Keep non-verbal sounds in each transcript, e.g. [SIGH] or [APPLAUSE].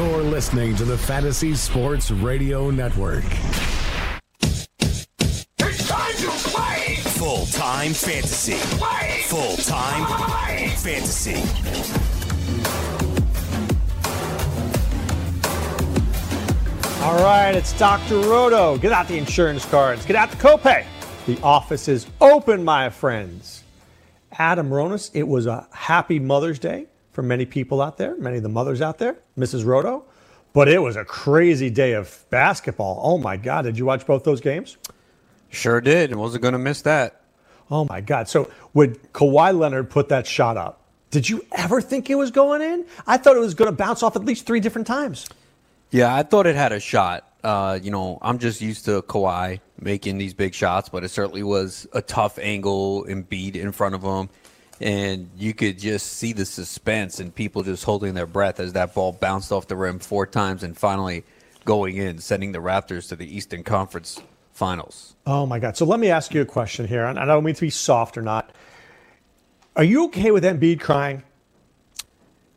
You're listening to the Fantasy Sports Radio Network. It's time to play! Full time fantasy. Play! Full time fantasy. All right, it's Dr. Roto. Get out the insurance cards. Get out the copay. The office is open, my friends. Adam Ronis, it was a happy Mother's Day for many people out there, many of the mothers out there, Mrs. Roto. But it was a crazy day of basketball. Oh my God, did you watch both those games? Sure did. Wasn't going to miss that. Oh my God. So would Kawhi Leonard put that shot up, did you ever think it was going in? I thought it was going to bounce off at least three different times. Yeah, I thought it had a shot. Uh, you know, I'm just used to Kawhi making these big shots, but it certainly was a tough angle and beat in front of him. And you could just see the suspense and people just holding their breath as that ball bounced off the rim four times and finally going in, sending the Raptors to the Eastern Conference Finals. Oh my God. So let me ask you a question here, and I don't mean to be soft or not. Are you okay with Embiid crying?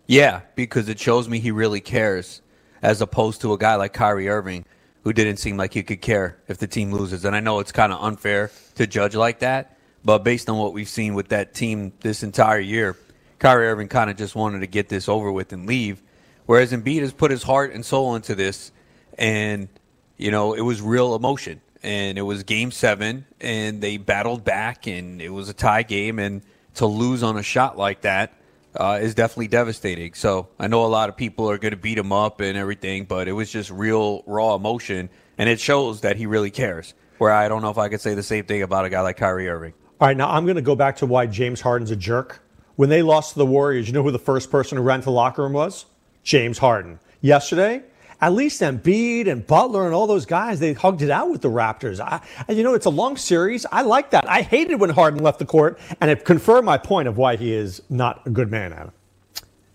Yeah, because it shows me he really cares, as opposed to a guy like Kyrie Irving, who didn't seem like he could care if the team loses. And I know it's kind of unfair to judge like that, but based on what we've seen with that team this entire year, Kyrie Irving kind of just wanted to get this over with and leave. Whereas Embiid has put his heart and soul into this, and you know it was real emotion, and it was Game Seven, and they battled back, and it was a tie game, and to lose on a shot like that uh, is definitely devastating. So I know a lot of people are going to beat him up and everything, but it was just real raw emotion, and it shows that he really cares. Where I don't know if I could say the same thing about a guy like Kyrie Irving. All right, now I'm going to go back to why James Harden's a jerk. When they lost to the Warriors, you know who the first person who ran to the locker room was? James Harden. Yesterday, at least Embiid and Butler and all those guys, they hugged it out with the Raptors. I, and you know, it's a long series. I like that. I hated when Harden left the court, and it confirmed my point of why he is not a good man, Adam.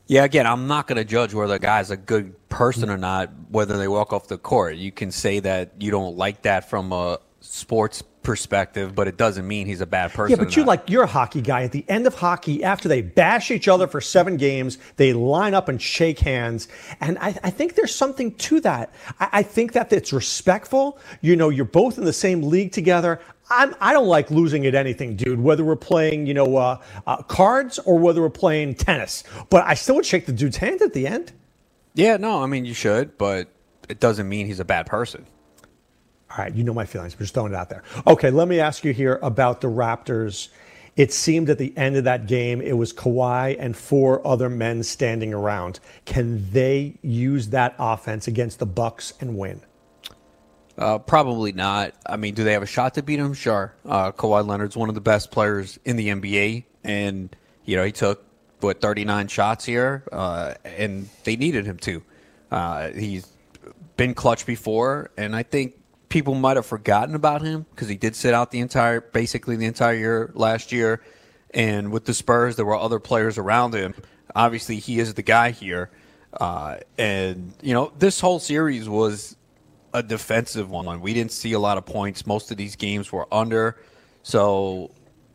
Yeah, again, I'm not going to judge whether a guy's a good person or not, whether they walk off the court. You can say that you don't like that from a sports perspective, but it doesn't mean he's a bad person. Yeah, but you like you're a hockey guy. At the end of hockey, after they bash each other for seven games, they line up and shake hands, and I, I think there's something to that. I, I think that it's respectful. You know, you're both in the same league together. I'm, I don't like losing at anything, dude. Whether we're playing, you know, uh, uh, cards or whether we're playing tennis, but I still would shake the dude's hand at the end. Yeah, no, I mean you should, but it doesn't mean he's a bad person. All right, you know my feelings. I'm just throwing it out there. Okay, let me ask you here about the Raptors. It seemed at the end of that game, it was Kawhi and four other men standing around. Can they use that offense against the Bucks and win? Uh, probably not. I mean, do they have a shot to beat him? Sure. Uh, Kawhi Leonard's one of the best players in the NBA, and you know he took what 39 shots here, uh, and they needed him to. Uh, he's been clutch before, and I think people might have forgotten about him because he did sit out the entire, basically the entire year last year. And with the Spurs, there were other players around him. Obviously, he is the guy here. Uh, and you know, this whole series was a defensive one. We didn't see a lot of points. Most of these games were under, so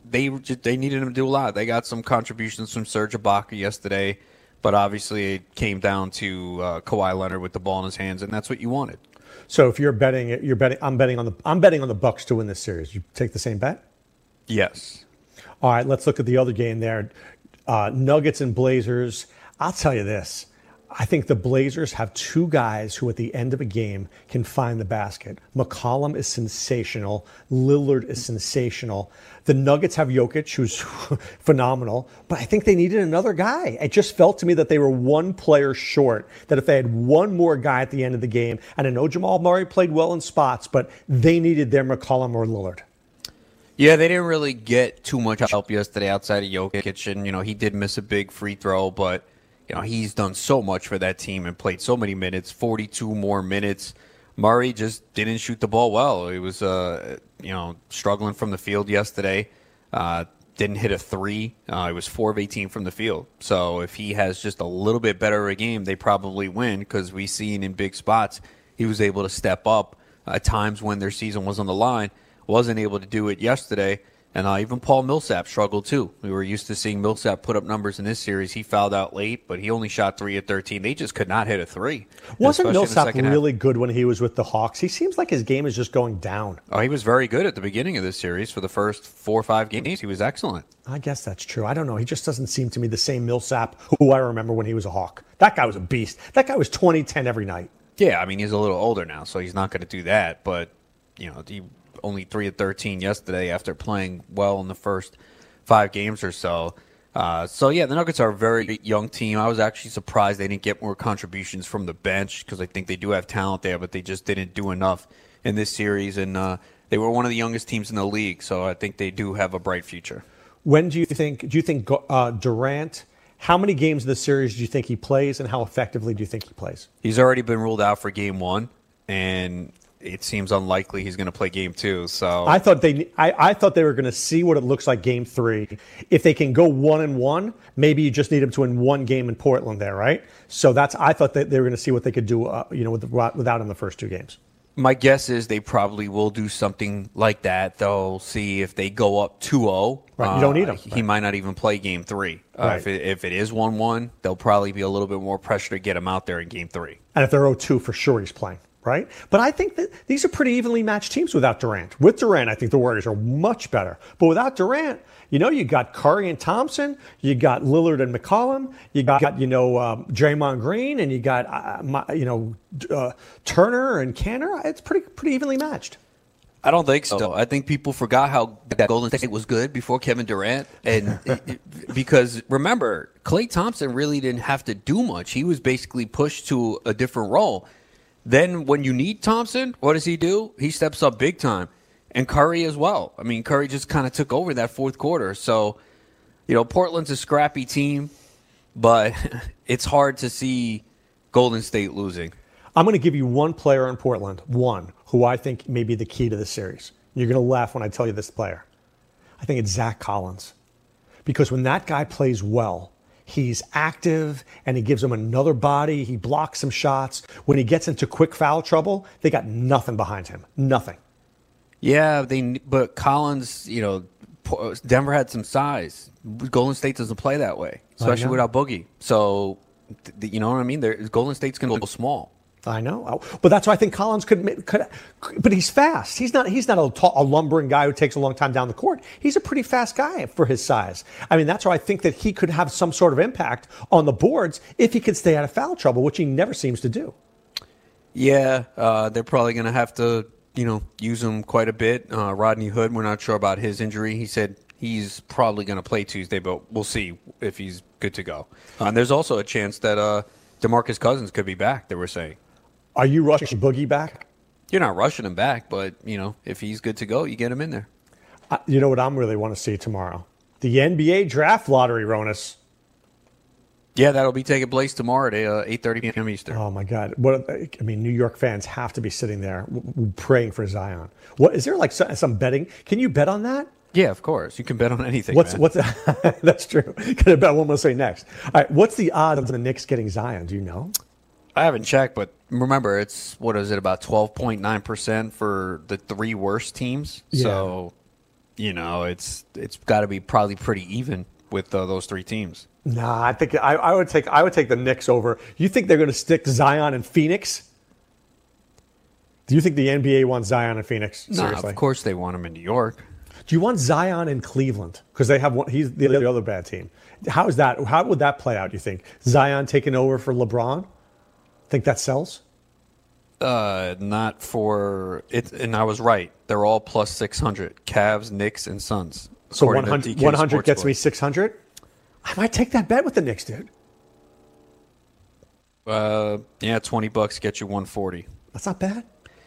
they just, they needed him to do a lot. They got some contributions from Serge Ibaka yesterday, but obviously it came down to uh, Kawhi Leonard with the ball in his hands, and that's what you wanted. So if you're betting, you're betting. I'm betting on the. I'm betting on the Bucks to win this series. You take the same bet. Yes. All right, let's look at the other game there. Uh, Nuggets and Blazers. I'll tell you this. I think the Blazers have two guys who, at the end of a game, can find the basket. McCollum is sensational. Lillard is sensational. The Nuggets have Jokic, who's [LAUGHS] phenomenal, but I think they needed another guy. It just felt to me that they were one player short. That if they had one more guy at the end of the game, and I know Jamal Murray played well in spots, but they needed their McCollum or Lillard. Yeah, they didn't really get too much help yesterday outside of Jokic, and you know he did miss a big free throw, but you know, he's done so much for that team and played so many minutes, 42 more minutes. Murray just didn't shoot the ball well. He was, uh, you know, struggling from the field yesterday. Uh, didn't hit a three. Uh, he was four of 18 from the field. So if he has just a little bit better of a game, they probably win because we've seen in big spots he was able to step up at times when their season was on the line. Wasn't able to do it yesterday. And uh, even Paul Millsap struggled too. We were used to seeing Millsap put up numbers in this series. He fouled out late, but he only shot three at 13. They just could not hit a three. Wasn't especially in the Millsap second half. really good when he was with the Hawks? He seems like his game is just going down. Oh, he was very good at the beginning of this series for the first four or five games. He was excellent. I guess that's true. I don't know. He just doesn't seem to me the same Millsap who I remember when he was a Hawk. That guy was a beast. That guy was 20 10 every night. Yeah, I mean he's a little older now, so he's not going to do that. But you know, he only three at thirteen yesterday after playing well in the first five games or so. Uh, so yeah, the Nuggets are a very young team. I was actually surprised they didn't get more contributions from the bench because I think they do have talent there, but they just didn't do enough in this series. And uh, they were one of the youngest teams in the league, so I think they do have a bright future. When do you think? Do you think uh, Durant? How many games of the series do you think he plays, and how effectively do you think he plays? He's already been ruled out for game one, and it seems unlikely he's going to play game two. So I thought they, I, I thought they were going to see what it looks like game three. If they can go one and one, maybe you just need them to win one game in Portland there, right? So that's I thought that they were going to see what they could do, uh, you know, with, without in the first two games. My guess is they probably will do something like that. They'll see if they go up 2-0. Right, you don't need uh, him. He Right. might not even play game three. Uh, Right. if, it, if it is 1-1, they'll probably be a little bit more pressure to get him out there in game three. And if they're 0-2, for sure he's playing, right? But I think that these are pretty evenly matched teams without Durant. With Durant, I think the Warriors are much better. But without Durant, you know, you got Curry and Thompson, you got Lillard and McCollum, you got, you know, um, Draymond Green, and you got, uh, my, you know, uh, Turner and Kanter. It's pretty pretty evenly matched. I don't think so. I think people forgot how that Golden State was good before Kevin Durant, and [LAUGHS] it- it- because remember, Klay Thompson really didn't have to do much. He was basically pushed to a different role. Then when you need Thompson, what does he do? He steps up big time, and Curry as well. I mean, Curry just kind of took over that fourth quarter. So, you know, Portland's a scrappy team, but [LAUGHS] it's hard to see Golden State losing. I'm going to give you one player in Portland, one, who I think may be the key to the series. You're going to laugh when I tell you this player. I think it's Zach Collins. Because when that guy plays well, he's active and he gives them another body. He blocks some shots. When he gets into quick foul trouble, they got nothing behind him. Nothing. Yeah, they but Collins, you know, Denver had some size. Golden State doesn't play that way, especially without Boogie. So, th- you know what I mean? There, Golden State's going to go small. I know, but that's why I think Collins could. could but he's fast. He's not. He's not a, tall, a lumbering guy who takes a long time down the court. He's a pretty fast guy for his size. I mean, that's why I think that he could have some sort of impact on the boards if he could stay out of foul trouble, which he never seems to do. Yeah, uh, they're probably going to have to, you know, use him quite a bit. Uh, Rodney Hood, we're not sure about his injury. He said he's probably going to play Tuesday, but we'll see if he's good to go. Uh, and there's also a chance that uh, Demarcus Cousins could be back. They were saying Are you rushing Boogie back? you're not rushing him back, but you know, if he's good to go, you get him in there. Uh, you know what I'm really want to see tomorrow? The NBA draft lottery, Ronis. Yeah, that'll be taking place tomorrow at uh, 8:30 p.m. Eastern. Oh my God! What I mean, New York fans have to be sitting there w- w- praying for Zion. What is there like some, some betting? Can you bet on that? Yeah, of course. You can bet on anything. What's man. what's [LAUGHS] that's true? Can I bet what I'm gonna say next? All right, what's the odds of the Knicks getting Zion? Do you know? I haven't checked, but remember, it's what is it about 12.9 percent for the three worst teams. So, you know, it's it's got to be probably pretty even with uh, those three teams. Nah, I think I, I would take I would take the Knicks over. You think they're gonna stick Zion and Phoenix? Do you think the NBA wants Zion and Phoenix? Nah, of course they want him in New York. Do you want Zion in Cleveland? Because they have one. He's the, the other bad team. How is that? How would that play out? You think Zion taking over for LeBron? Think that sells? Uh, not for it. And I was right. They're all plus 600. Cavs, Knicks, and Suns. So 100, 100 gets me 600. I might take that bet with the Knicks, dude. Uh, yeah, 20 bucks gets you 140. That's not bad.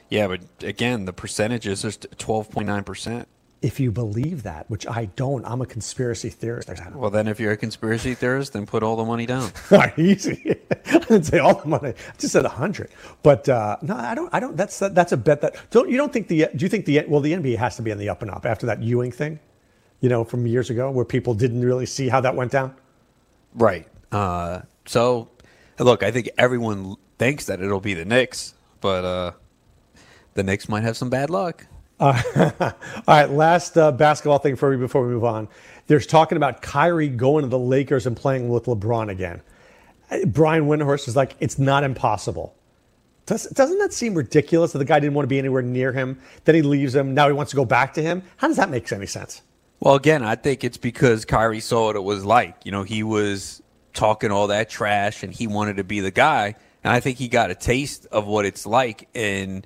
Yeah, but again, the percentages are 12.9 percent. If you believe that, which I don't, I'm a conspiracy theorist. Well, then, if you're a conspiracy theorist, then put all the money down. [LAUGHS] Easy. [LAUGHS] I didn't say all the money. I just said a hundred. But uh, no, I don't. I don't. That's that's a bet that. Don't you don't think the? Do you think the? Well, the NBA has to be on the up and up after that Ewing thing, you know, from years ago, where people didn't really see how that went down. Right. Uh, so, look, I think everyone thinks that it'll be the Knicks, but uh, the Knicks might have some bad luck. Uh, [LAUGHS] all right, last uh, basketball thing for you before we move on. There's talking about Kyrie going to the Lakers and playing with LeBron again. Uh, Brian Windhorst is like, it's not impossible. Does, doesn't that seem ridiculous that the guy didn't want to be anywhere near him? Then he leaves him. Now he wants to go back to him. How does that make any sense? Well, again, I think it's because Kyrie saw what it was like. You know, he was talking all that trash and he wanted to be the guy. And I think he got a taste of what it's like in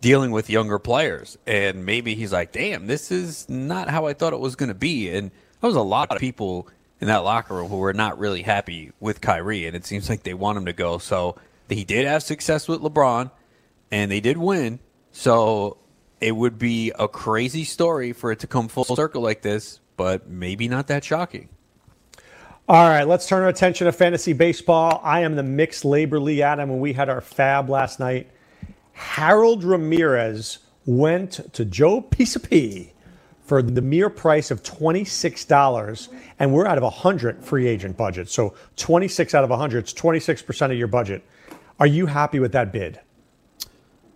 dealing with younger players. And maybe he's like, damn, this is not how I thought it was going to be. And there was a lot of people in that locker room who were not really happy with Kyrie. And it seems like they want him to go. So he did have success with LeBron and they did win. So it would be a crazy story for it to come full circle like this, but maybe not that shocking. All right, let's turn our attention to fantasy baseball. I am the mixed LABR league Adam, and we had our FAAB last night. Harold Ramirez went to Joe Pisapia for the mere price of $26, and we're out of a 100 free agent budget. So 26 out of 100, it's 26% of your budget. Are you happy with that bid?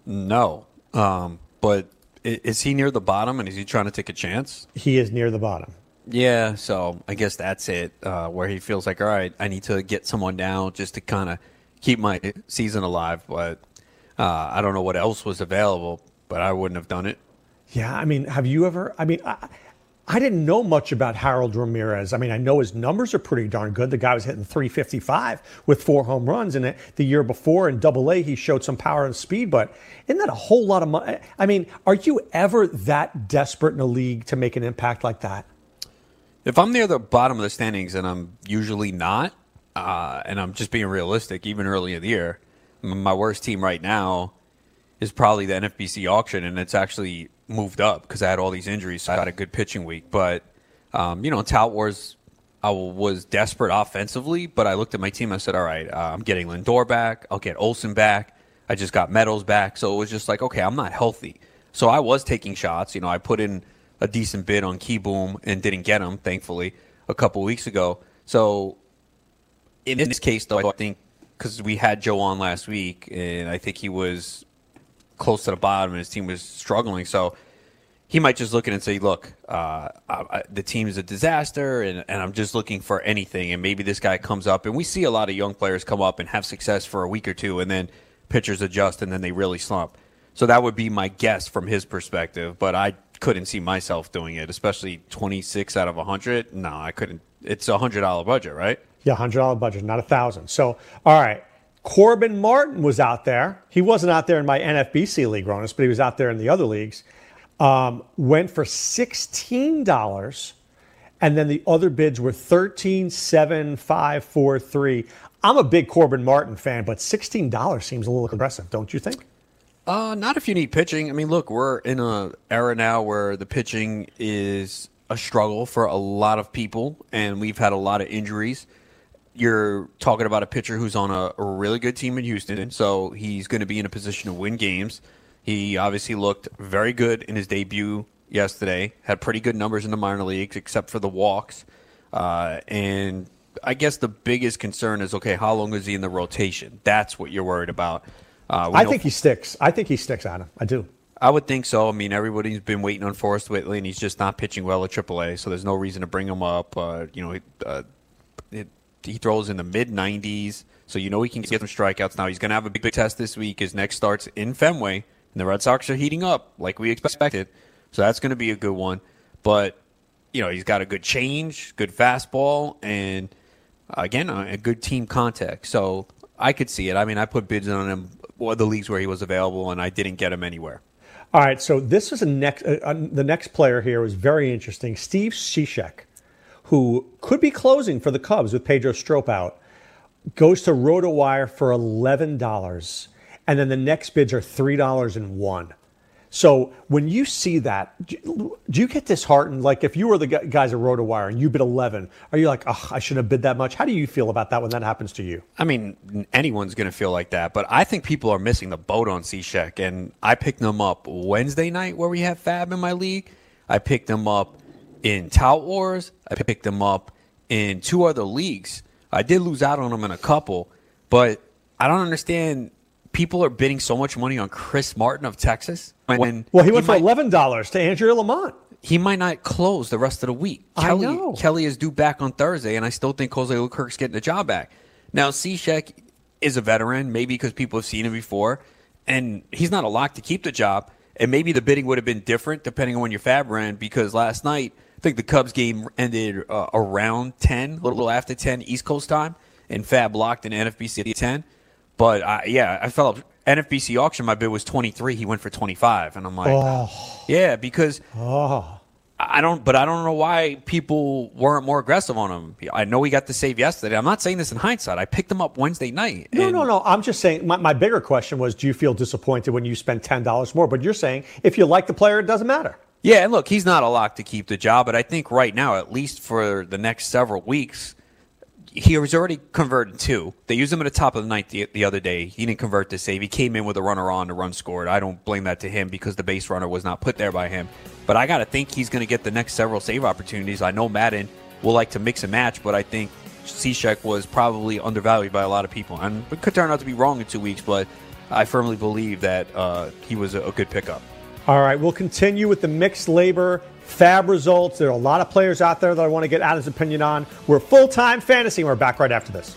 No. Um, but is he near the bottom and is he trying to take a chance? He is near the bottom. Yeah, so I guess that's it. Uh, where he feels like, all right, I need to get someone down just to kind of keep my season alive. But uh, I don't know what else was available, but I wouldn't have done it. Yeah, I mean, have you ever? I mean, I, I didn't know much about Harold Ramirez. I mean, I know his numbers are pretty darn good. The guy was hitting 355 with four home runs, and the year before in Double A, he showed some power and speed. But isn't that a whole lot of money? I mean, are you ever that desperate in a league to make an impact like that? If I'm near the bottom of the standings, and I'm usually not, uh, and I'm just being realistic, even early in the year, my worst team right now is probably the NFBC auction, and it's actually moved up because I had all these injuries. So I had a good pitching week, but um, you know, Tout Wars, I was desperate offensively, but I looked at my team. I said, "All right, uh, I'm getting Lindor back. I'll get Olson back. I just got Meadows back." So it was just like, okay, I'm not healthy. So I was taking shots. You know, I put in a decent bid on Kieboom and didn't get him, thankfully, a couple weeks ago. So in this case, though, I think because we had Joe on last week, and I think he was close to the bottom, and his team was struggling. So he might just look at it and say, "Look, uh, I, the team is a disaster, and, and I'm just looking for anything." And maybe this guy comes up, and we see a lot of young players come up and have success for a week or two, and then pitchers adjust, and then they really slump. So that would be my guess from his perspective, but I couldn't see myself doing it, especially 26 out of 100. No, I couldn't. It's a hundred dollar budget, right? Yeah, hundred dollar budget, not a thousand. So, all right. Corbin Martin was out there. He wasn't out there in my NFBC league, Ronis, but he was out there in the other leagues. Um, went for sixteen dollars, and then the other bids were thirteen, seven, five, four, three. I'm a big Corbin Martin fan, but sixteen dollars seems a little aggressive, don't you think? Uh, not if you need pitching. I mean, look, we're in an era now where the pitching is a struggle for a lot of people, and we've had a lot of injuries. You're talking about a pitcher who's on a, a really good team in Houston, so he's going to be in a position to win games. He obviously looked very good in his debut yesterday. Had pretty good numbers in the minor leagues, except for the walks. Uh, and I guess the biggest concern is okay, how long is he in the rotation? That's what you're worried about. Uh, I think he sticks. I think he sticks, on him. I do. I would think so. I mean, everybody's been waiting on Forrest Whitley, and he's just not pitching well at AAA, so there's no reason to bring him up. Uh, you know, uh, it, he throws in the mid 90s, so you know he can get some strikeouts. Now he's going to have a big, big test this week. His next starts in Fenway, and the Red Sox are heating up like we expected, so that's going to be a good one. But you know, he's got a good change, good fastball, and again, a good team contact. So I could see it. I mean, I put bids on him or the leagues where he was available, and I didn't get him anywhere. All right, so this is a next. Uh, uh, the next player here was very interesting. Steve Cishek, who could be closing for the Cubs with Pedro Strop out, goes to RotoWire for eleven dollars, and then the next bids are three dollars and one. So when you see that, do you get disheartened? Like if you were the guys at RotoWire and you bid 11, are you like, oh, I shouldn't have bid that much? How do you feel about that when that happens to you? I mean, anyone's going to feel like that, but I think people are missing the boat on Cishek. And I picked them up Wednesday night where we have FAAB in my league. I picked them up in Tout Wars. I picked them up in two other leagues. I did lose out on them in a couple, but I don't understand people are bidding so much money on Chris Martin of Texas. Well, he went he for might, eleven dollars to Andrew Lamont. He might not close the rest of the week. I Kelley, know. Kelley is due back on Thursday, and I still think Jose Leclerc's getting the job back. Now, Cishek is a veteran, maybe because people have seen him before, and he's not a lock to keep the job. And maybe the bidding would have been different depending on when your FAAB ran, because last night think the Cubs game ended uh, around ten, a little after ten East Coast time, and FAAB locked in NFBC at ten. But uh, yeah, I felt NFBC auction. My bid was twenty three. He went for twenty five, and I'm like, oh. yeah, because oh. I don't. But I don't know why people weren't more aggressive on him. I know he got the save yesterday. I'm not saying this in hindsight. I picked him up Wednesday night. No, no, no. I'm just saying. My, my bigger question was, do you feel disappointed when you spend ten dollars more? But you're saying if you like the player, it doesn't matter. Yeah, and look, he's not a lock to keep the job, but I think right now, at least for the next several weeks, he was already converted two. They used him at the top of the ninth the, the, other day. He didn't convert to save. He came in with a runner on, the run scored. I don't blame that to him because the base runner was not put there by him. But I got to think he's going to get the next several save opportunities. I know Maddon will like to mix and match, but I think Cishek was probably undervalued by a lot of people. And it could turn out to be wrong in two weeks, but I firmly believe that uh, he was a good pickup. All right, we'll continue with the mixed LABR fab results. There are a lot of players out there that I want to get Adam's opinion on. We're full time fantasy. and We're back right after this.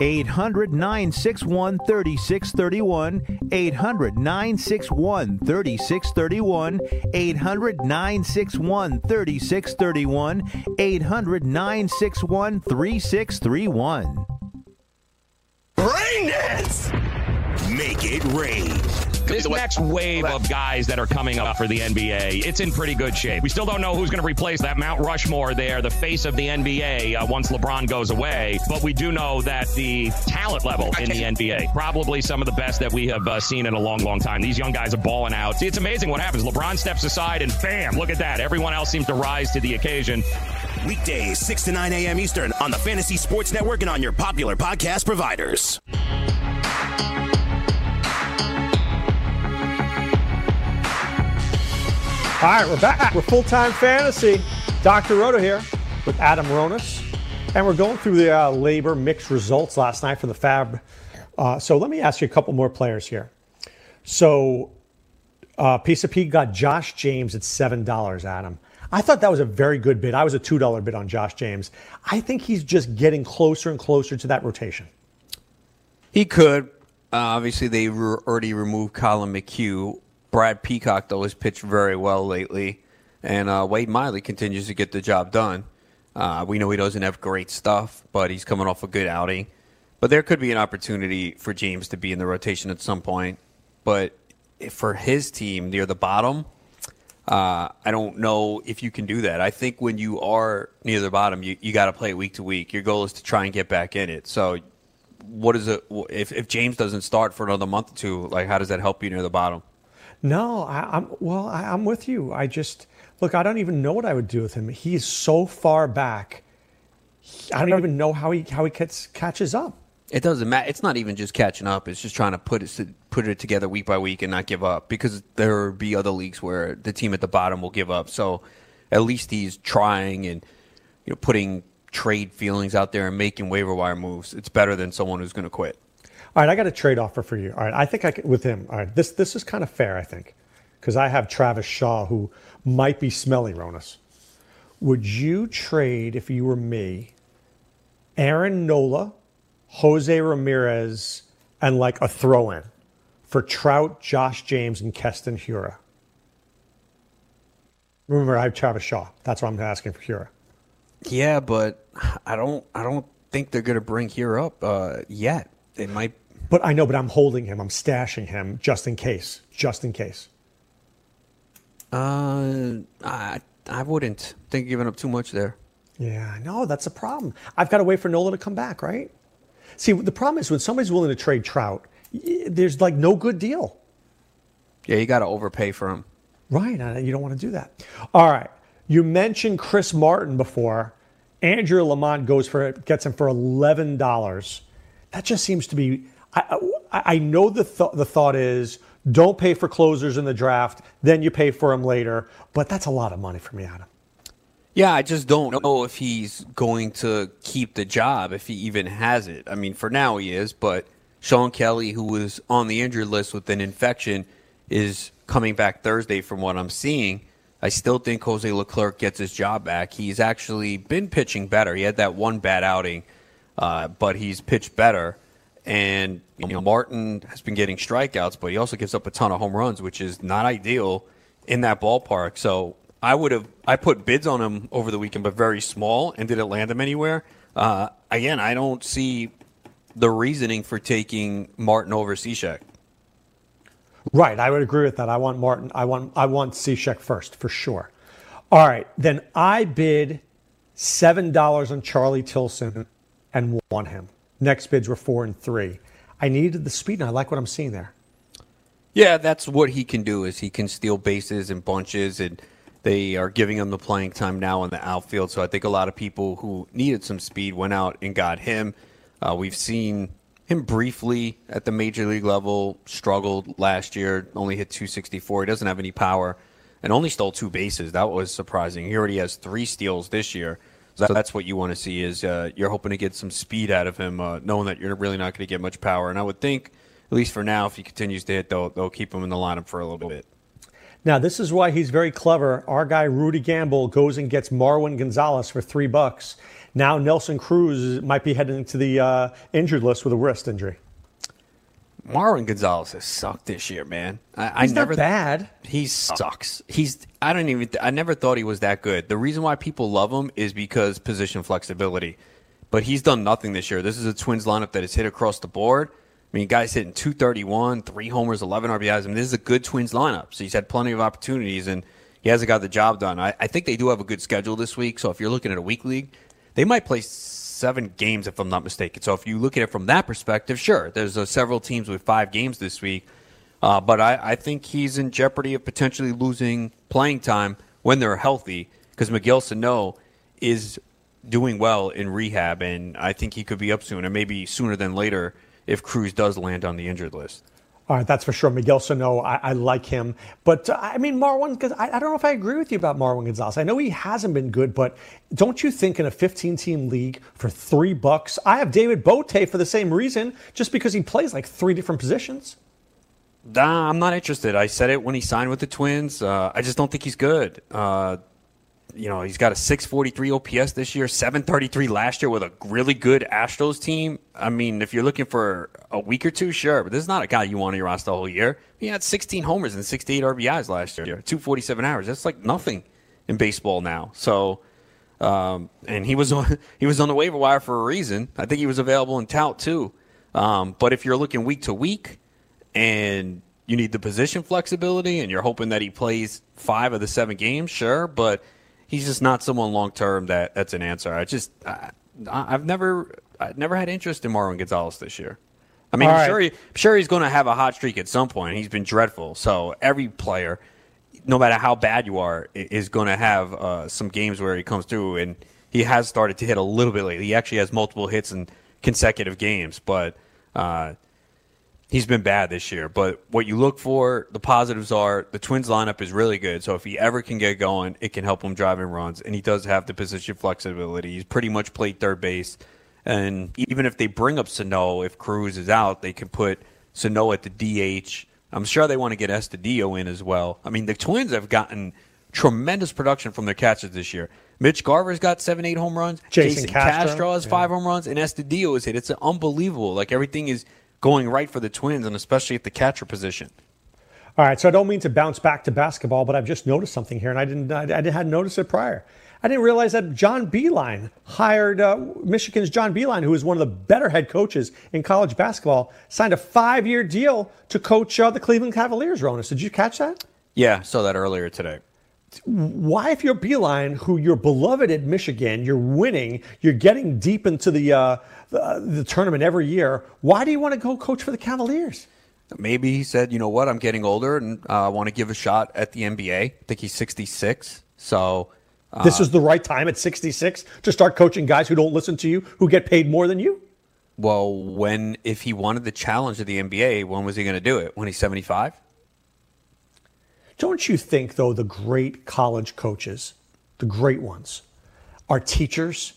800 961 3631. 800 961 3631. 800 961 3631. 800 961 3631. Rain dance! Make it rain. This next wave of guys that are coming up for the NBA, it's in pretty good shape. We still don't know who's going to replace that Mount Rushmore there, the face of the NBA, uh, once LeBron goes away. But we do know that the talent level in the NBA, probably some of the best that we have uh, seen in a long, long time. These young guys are balling out. See, it's amazing what happens. LeBron steps aside, and bam, look at that. Everyone else seems to rise to the occasion. Weekdays, 6 to 9 a.m. Eastern on the Fantasy Sports Network and on your popular podcast providers. All right, we're back. We're full time fantasy. Dr. Roto here with Adam Ronis. And we're going through the uh, LABR mixed results last night for the FAAB. Uh, so let me ask you a couple more players here. So, uh, Piece of Pete got Josh James at $7, Adam. I thought that was a very good bid. I was a $2 bid on Josh James. I think he's just getting closer and closer to that rotation. He could. Uh, obviously, they re- already removed Collin McHugh. Brad Peacock, though, has pitched very well lately. And uh, Wade Miley continues to get the job done. Uh, we know he doesn't have great stuff, but he's coming off a good outing. But there could be an opportunity for James to be in the rotation at some point. But for his team near the bottom, Uh, I don't know if you can do that. I think when you are near the bottom, you, you got to play week to week. Your goal is to try and get back in it. So, what is it if, if James doesn't start for another month or two? Like, how does that help you near the bottom? No, I, am well. I, I'm with you. I just look. I don't even know what I would do with him. He's so far back. I don't even know how he how he gets, catches up. It doesn't matter. It's not even just catching up. It's just trying to put it put it together week by week and not give up because there will be other leagues where the team at the bottom will give up. So at least he's trying and you know putting trade feelings out there and making waiver wire moves. It's better than someone who's going to quit. All right, I got a trade offer for you. All right, I think I with him. All right, this this is kind of fair, I think, because I have Travis Shaw who might be smelly, Ronis. Would you trade if you were me? Aaron Nola Jose Ramirez, and like a throw in for Trout, Josh James, and Keston Hiura. Remember, I have Travis Shaw. That's what I'm asking for Hiura. Yeah, but I don't. I don't think they're going to bring Hiura up uh, yet. They might. But I know. But I'm holding him. I'm stashing him just in case. Just in case. Uh, I I wouldn't think giving up too much there. Yeah, no, that's a problem. I've got to wait for Nola to come back, right? See, the problem is when somebody's willing to trade Trout, there's like no good deal. Yeah, you got to overpay for him. Right, you don't want to do that. All right, you mentioned Chris Martin before. Andrew Lamont goes for it, gets him for eleven dollars. That just seems to be. I, I, know the th- the thought is don't pay for closers in the draft, then you pay for them later. But that's a lot of money for me, Adam. Yeah, I just don't know if he's going to keep the job, if he even has it. I mean, for now he is, but Shawn Kelley, who was on the injured list with an infection, is coming back Thursday from what I'm seeing. I still think Jose Leclerc gets his job back. He's actually been pitching better. He had that one bad outing, uh, but he's pitched better. And you know, Martin has been getting strikeouts, but he also gives up a ton of home runs, which is not ideal in that ballpark. So I would have I put bids on him over the weekend, but very small, and didn't land him anywhere. Uh, again, I don't see the reasoning for taking Martin over Cishek. Right, I would agree with that. I want Martin. I want I want Cishek first for sure. All right, then I bid seven dollars on Charlie Tilson and won him. Next bids were four and three. I needed the speed, and I like what I'm seeing there. Yeah, that's what he can do. Is he can steal bases and bunches and they are giving him the playing time now in the outfield. So I think a lot of people who needed some speed went out and got him. Uh, we've seen him briefly at the major league level, struggled last year, only hit 264. He doesn't have any power and only stole two bases. That was surprising. He already has three steals this year. So that's what you want to see is uh, you're hoping to get some speed out of him, uh, knowing that you're really not going to get much power. And I would think, at least for now, if he continues to hit, they'll, they'll keep him in the lineup for a little bit. Now, this is why he's very clever. Our guy Rudy Gamble goes and gets Marwin Gonzalez for three bucks. Now Nelson Cruz might be heading to the uh, injured list with a wrist injury. Marwin Gonzalez has sucked this year, man. I, he's I never not bad. He sucks. He's. I don't even. I never thought he was that good. The reason why people love him is because position flexibility. But he's done nothing this year. This is a Twins lineup that has hit across the board. I mean, guys hitting 231, three homers, 11 RBIs. I mean, this is a good Twins lineup. So he's had plenty of opportunities, and he hasn't got the job done. I, I think they do have a good schedule this week. So if you're looking at a week league, they might play seven games, if I'm not mistaken. So if you look at it from that perspective, sure, there's uh, several teams with five games this week. Uh, but I, I think he's in jeopardy of potentially losing playing time when they're healthy because Miguel Sano is doing well in rehab, and I think he could be up soon, and maybe sooner than later – if Cruz does land on the injured list. All right, that's for sure. Miguel Sano, I, I like him. But uh, I mean, Marwin, because I, I, don't know if I agree with you about Marwin Gonzalez. I know he hasn't been good, but don't you think in a 15 team league for three bucks, I have David Bote for the same reason, just because he plays like three different positions? Nah, I'm not interested. I said it when he signed with the Twins. Uh, I just don't think he's good. Uh, you know, he's got a 643 OPS this year, 733 last year with a really good Astros team. I mean, if you're looking for a week or two, sure, but this is not a guy you want on your roster the whole year. He had 16 homers and 68 RBIs last year, 247 hours. That's like nothing in baseball now. So, um, and he was [LAUGHS] on he was on the waiver wire for a reason. I think he was available in tout too. Um, but if you're looking week to week, and you need the position flexibility, and you're hoping that he plays five of the seven games, sure, but he's just not someone long term that that's an answer. I just I, I've never I've never had interest in Marwin Gonzalez this year. I mean, All I'm right. sure, he, I'm sure he's going to have a hot streak at some point. He's been dreadful. So every player, no matter how bad you are, is going to have uh, some games where he comes through, and he has started to hit a little bit lately. He actually has multiple hits in consecutive games, but uh, he's been bad this year. But what you look for, the positives are the Twins lineup is really good. So if he ever can get going, it can help him drive in runs, and he does have the position flexibility. He's pretty much played third base, and even if they bring up Sano, if Cruz is out, they can put Sano at the DH. I'm sure they want to get Astudillo in as well. I mean, the Twins have gotten tremendous production from their catchers this year. Mitch Garver's got seven, eight home runs. Jason Castro, Castro has five home runs, and Astudillo is hit. It's unbelievable. Like everything is going right for the Twins, and especially at the catcher position. All right, so I don't mean to bounce back to basketball, but I've just noticed something here, and I didn't, I, I hadn't noticed it prior. I didn't realize that John Beilein hired uh, Michigan's John Beilein, who is one of the better head coaches in college basketball, signed a five-year deal to coach uh, the Cleveland Cavaliers. Ronis, did you catch that? Yeah, saw that earlier today. Why, if you're Beilein, who you're beloved at Michigan, you're winning, you're getting deep into the uh, the, the tournament every year, why do you want to go coach for the Cavaliers? Maybe he said, you know what, I'm getting older and uh, I want to give a shot at the NBA. I think he's 66. So uh, This is the right time at 66 to start coaching guys who don't listen to you, who get paid more than you. well, when if he wanted the challenge of the NBA, when was he going to do it? When he's 75? Don't you think, though, the great college coaches, the great ones, are teachers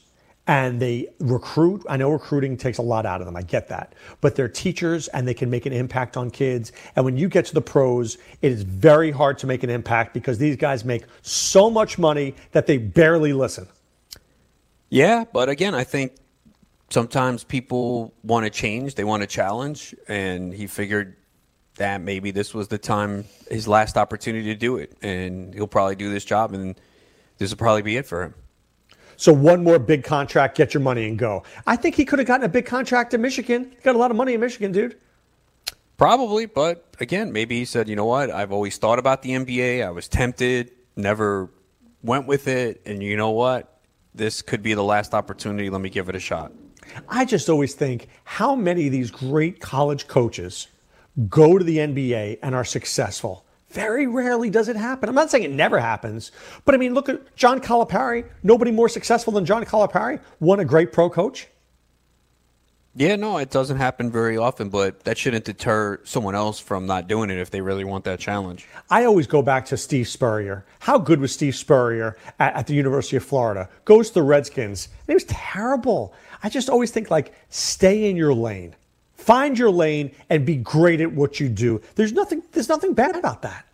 and they recruit? I know recruiting takes a lot out of them. I get that. But they're teachers and they can make an impact on kids. And when you get to the pros, it is very hard to make an impact because these guys make so much money that they barely listen. Yeah, but again, I think sometimes people want to change, they want to challenge, and he figured that maybe this was the time, his last opportunity to do it, and he'll probably do this job, and this will probably be it for him. So one more big contract, get your money and go. I think he could have gotten a big contract in Michigan. He got a lot of money in Michigan, dude. Probably, but again, maybe he said, you know what, I've always thought about the NBA, I was tempted, never went with it, and you know what, this could be the last opportunity. Let me give it a shot. I just always think how many of these great college coaches go to the NBA and are successful. Very rarely does it happen. I'm not saying it never happens, but I mean, look at John Calipari. Nobody more successful than John Calipari. Won a great pro coach. Yeah, no, it doesn't happen very often, but that shouldn't deter someone else from not doing it if they really want that challenge. I always go back to Steve Spurrier. How good was Steve Spurrier at, at the University of Florida? Goes to the Redskins. And he was terrible. I just always think like stay in your lane. Find your lane and be great at what you do. There's nothing there's nothing bad about that.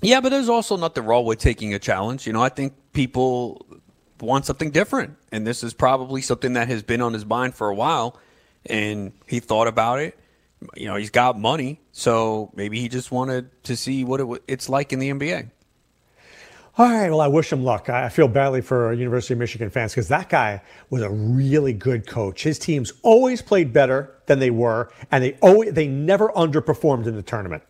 Yeah, but there's also nothing wrong with taking a challenge. You know, I think people want something different, and this is probably something that has been on his mind for a while, and he thought about it. You know, he's got money, so maybe he just wanted to see what it, w- it's like in the NBA. All right, well, I wish him luck. I feel badly for University of Michigan fans because that guy was a really good coach. His teams always played better than they were, and they always they never underperformed in the tournament.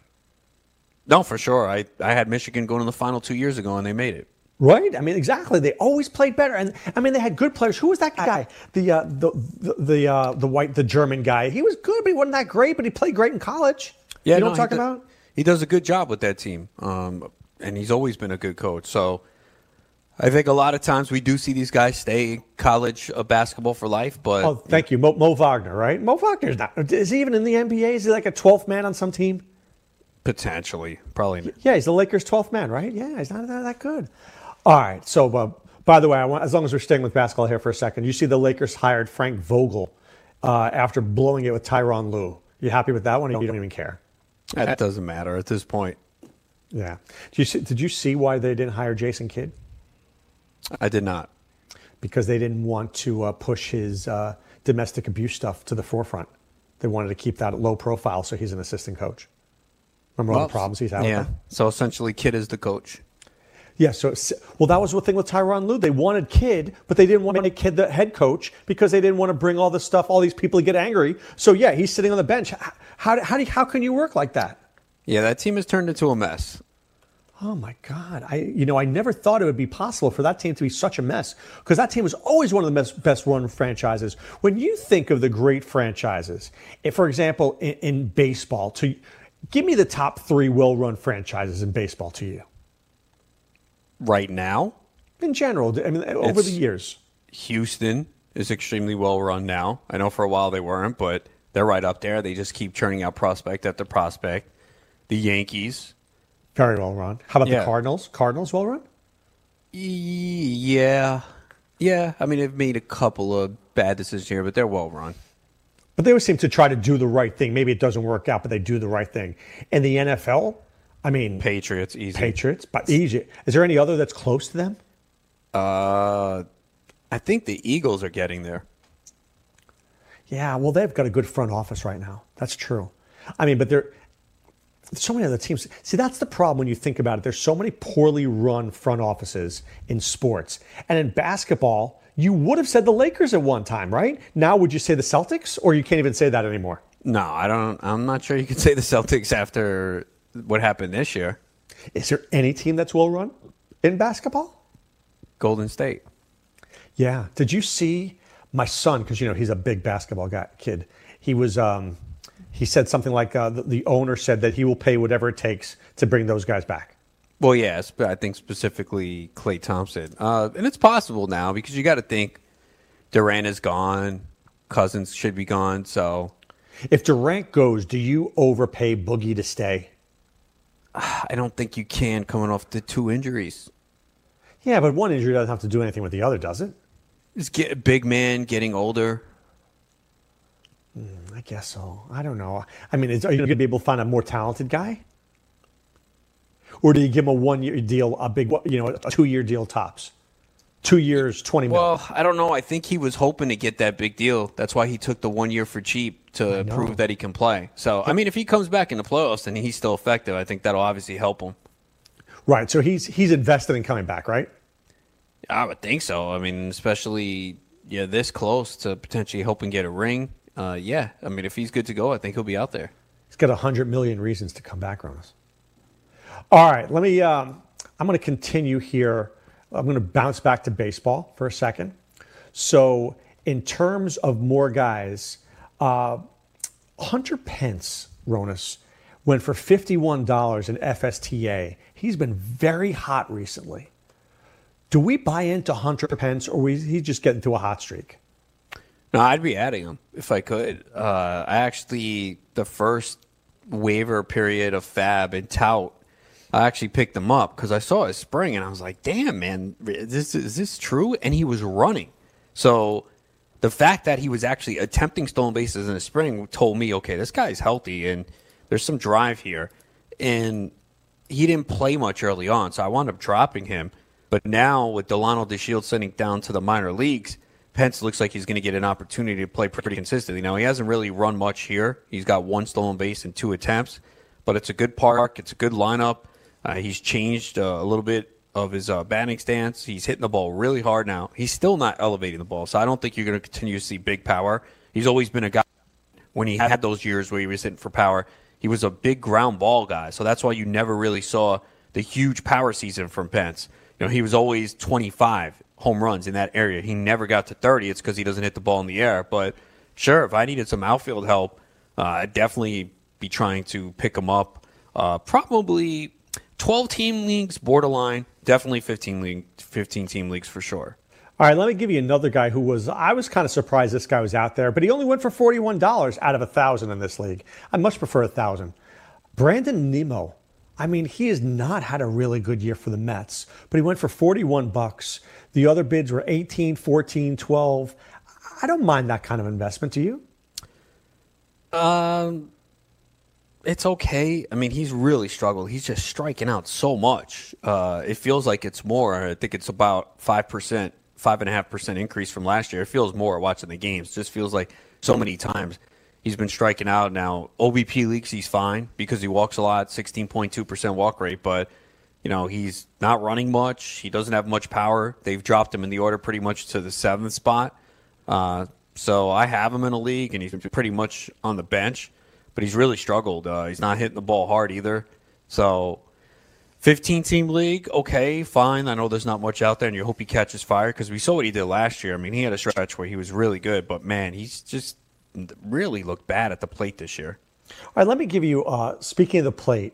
No, for sure. I, I had Michigan going to the final two years ago, and they made it. Right? I mean, exactly. They always played better, and I mean, they had good players. Who was that guy? The uh, the the the, uh, the white the German guy. He was good, but he wasn't that great. But he played great in college. Yeah, you know no, what I'm talking about? He does a good job with that team, um, and he's always been a good coach. So I think a lot of times we do see these guys stay in college uh, basketball for life, but Oh, thank you, Mo, Mo Wagner. Right? Mo Wagner's not. Is he even in the NBA? Is he like a 12th man on some team? potentially, probably. Not. Yeah, he's the Lakers' 12th man, right? Yeah, he's not that, that good. All right. So, uh, by the way, I want, as long as we're staying with basketball here for a second, you see the Lakers hired Frank Vogel uh, after blowing it with Tyronn Lue. You happy with that one, or you don't even care? That doesn't matter at this point. Yeah. Did you see, did you see why they didn't hire Jason Kidd? I did not. Because they didn't want to uh, push his uh, domestic abuse stuff to the forefront. They wanted to keep that low profile, so he's an assistant coach. Remember all the problems he's had Yeah. So essentially, Kidd is the coach. Yeah, so well, that was the thing with Tyronn Lue. They wanted Kidd, but they didn't want to make Kidd the head coach because they didn't want to bring all this stuff, all these people to get angry. So yeah, he's sitting on the bench. How how, how, do you, how can you work like that? Yeah, that team has turned into a mess. Oh my God! I you know I never thought it would be possible for that team to be such a mess because that team was always one of the best best run franchises. When you think of the great franchises, if, for example, in, in baseball, to give me the top three well run franchises in baseball to you Right now, in general. I mean, eh, over the years. Houston is extremely well run now. I know for a while they weren't, but they're right up there. They just keep churning out prospect after prospect. The Yankees, Very well run. How about Yeah. the Cardinals? Cardinals well run? yeah, yeah. I mean, they've made a couple of bad decisions here, but they're well run. But they always seem to try to do the right thing. Maybe it doesn't work out, but they do the right thing. And the NFL, I mean, Patriots, easy. Patriots, but easy. Is there any other that's close to them? Uh, I think the Eagles are getting there. Yeah, well, they've got a good front office right now. That's true. I mean, but there's so many other teams. See, that's the problem when you think about it. There's so many poorly run front offices in sports, and in basketball, you would have said the Lakers at one time, right? Now, would you say the Celtics, or you can't even say that anymore? No, I don't. I'm not sure you could [LAUGHS] say the Celtics after what happened this year. Is there any team that's well run in basketball? Golden State. Yeah. Did you see my son? Because you know he's a big basketball guy, kid. He was. Um, he said something like uh, the, the owner said that he will pay whatever it takes to bring those guys back. Well, yes, but I think specifically Klay Thompson, uh, and it's possible now because you got to think Durant is gone, Cousins should be gone, so If Durant goes, do you overpay Boogie to stay? [SIGHS] I don't think you can coming off the two injuries. Yeah, but one injury doesn't have to do anything with the other, does it? Just get big man getting older. Hmm, I guess so. I don't know. I mean, is, are you going to be able to find a more talented guy? Or do you give him a one-year deal, a big, you know, a two-year deal tops? Two years, twenty mil. Well, I don't know. I think he was hoping to get that big deal. That's why he took the one year for cheap to prove that he can play. So, I mean, if he comes back in the playoffs and he's still effective, I think that'll obviously help him. Right. So he's he's invested in coming back, right? I would think so. I mean, especially yeah, this close to potentially helping get a ring. Uh, yeah, I mean, if he's good to go, I think he'll be out there. He's got hundred million reasons to come back, Ronis. All right, let me. Um, I'm going to continue here. I'm going to bounce back to baseball for a second. So, in terms of more guys, uh, Hunter Pence, Ronis, went for $51 in FSTA. He's been very hot recently. Do we buy into Hunter Pence, or is he just getting to a hot streak? No, I'd be adding him if I could. Uh, I actually the first waiver period of FAAB and Tout, I actually picked him up because I saw his spring and I was like, "Damn, man, is this is this true?" And he was running. So the fact that he was actually attempting stolen bases in the spring told me, okay, this guy's healthy and there's some drive here. And he didn't play much early on, so I wound up dropping him. But now with Delino DeShield sending down to the minor leagues, Pence looks like he's going to get an opportunity to play pretty consistently. Now he hasn't really run much here. He's got one stolen base in two attempts, but it's a good park. It's a good lineup. Uh, he's changed uh, a little bit of his uh, batting stance. He's hitting the ball really hard now. He's still not elevating the ball, so I don't think you're going to continue to see big power. He's always been a guy when he had those years where he was hitting for power. He was a big ground ball guy, so that's why you never really saw the huge power season from Pence. You know, he was always 25 home runs in that area. He never got to 30. It's because he doesn't hit the ball in the air. But sure, if I needed some outfield help, uh, I'd definitely be trying to pick him up. Uh, probably 12 team leagues, borderline. Definitely 15 league, 15 team leagues for sure. All right, let me give you another guy who was. I was kind of surprised this guy was out there, but he only went for forty-one dollars out of a thousand in this league. I much prefer a thousand. Brandon Nimmo. I mean, he has not had a really good year for the Mets, but he went for 41 bucks. The other bids were 18, 14, 12. I don't mind that kind of investment. Do you? Um, it's okay. I mean, he's really struggled. He's just striking out so much. Uh, it feels like it's more. I think it's about five percent, five and a half percent increase from last year. It feels more watching the games. It just feels like so many times he's been striking out. Now OBP leaks, he's fine because he walks a lot, sixteen point two percent walk rate, but. You know, he's not running much. He doesn't have much power. They've dropped him in the order pretty much to the seventh spot. Uh, so I have him in a league, and he's pretty much on the bench. but he's really struggled. Uh, he's not hitting the ball hard either. So, 15 team league, okay, fine. I know there's not much out there, and you hope he catches fire because we saw what he did last year. I mean, he had a stretch where he was really good, but man, he's just really looked bad at the plate this year. All right, let me give you, uh, speaking of the plate,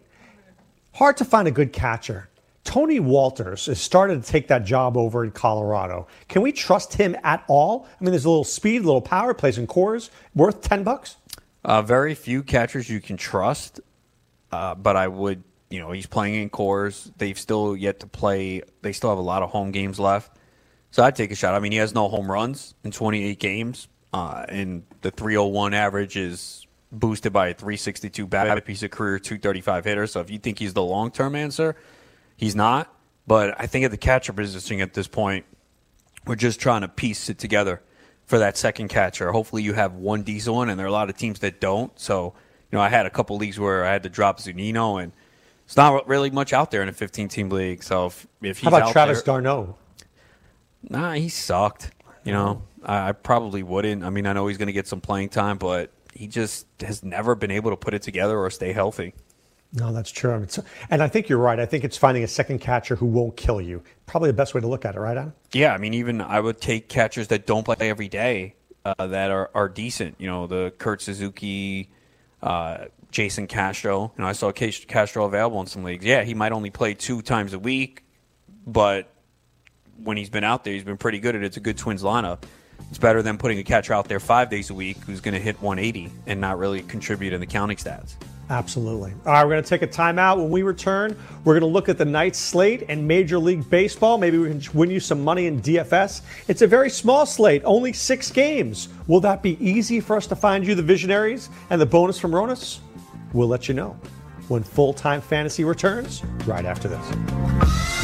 hard to find a good catcher. Tony Wolters has started to take that job over in Colorado. Can we trust him at all? I mean, there's a little speed, a little power, plays in Coors, worth 10 bucks? Uh, very few catchers you can trust, uh, but I would, you know, he's playing in Coors. They've still yet to play, they still have a lot of home games left. So I'd take a shot. I mean, he has no home runs in 28 games, uh, and the 301 average is boosted by a 362 BABIP. He's a piece of career 235 hitter. So if you think he's the long term answer, he's not. But I think at the catcher position at this point, we're just trying to piece it together for that second catcher. Hopefully, you have one decent one, and there are a lot of teams that don't. So, you know, I had a couple leagues where I had to drop Zunino, and it's not really much out there in a 15 team league. So, if, if he's How about out Travis there, d'Arnaud? Nah, he sucked. You know, I, I probably wouldn't. I mean, I know he's going to get some playing time, but he just has never been able to put it together or stay healthy. No, that's true. I mean, so- and I think you're right. I think it's finding a second catcher who won't kill you. Probably the best way to look at it, right, Adam? Yeah, I mean, even I would take catchers that don't play every day uh, that are, are decent. You know, the Kurt Suzuki, uh, Jason Castro. You know, I saw Castro available in some leagues. Yeah, he might only play two times a week, but when he's been out there, he's been pretty good at it. It's a good Twins lineup. It's better than putting a catcher out there five days a week who's going to hit 180 and not really contribute in the counting stats. Absolutely. All right, we're going to take a timeout. When we return, we're going to look at the night slate and Major League Baseball. Maybe we can win you some money in DFS. It's a very small slate, only six games. Will that be easy for us to find you the visionaries and the bonus from Ronis? We'll let you know when full time fantasy returns right after this.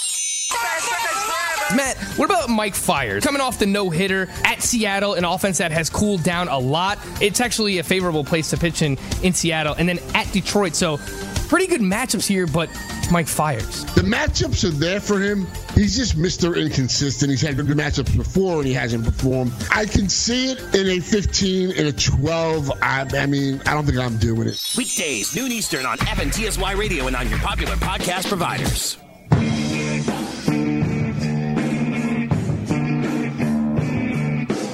Matt, what about Mike Fiers? Coming off the no hitter at Seattle, an offense that has cooled down a lot. It's actually a favorable place to pitch in in Seattle, and then at Detroit. So, pretty good matchups here, but Mike Fiers. The matchups are there for him. He's just Mr. Inconsistent. He's had good matchups before and he hasn't performed. I can see it in a 15, in a 12. I, I mean, I don't think I'm doing it. Weekdays, noon Eastern on FNTSY Radio and on your popular podcast providers.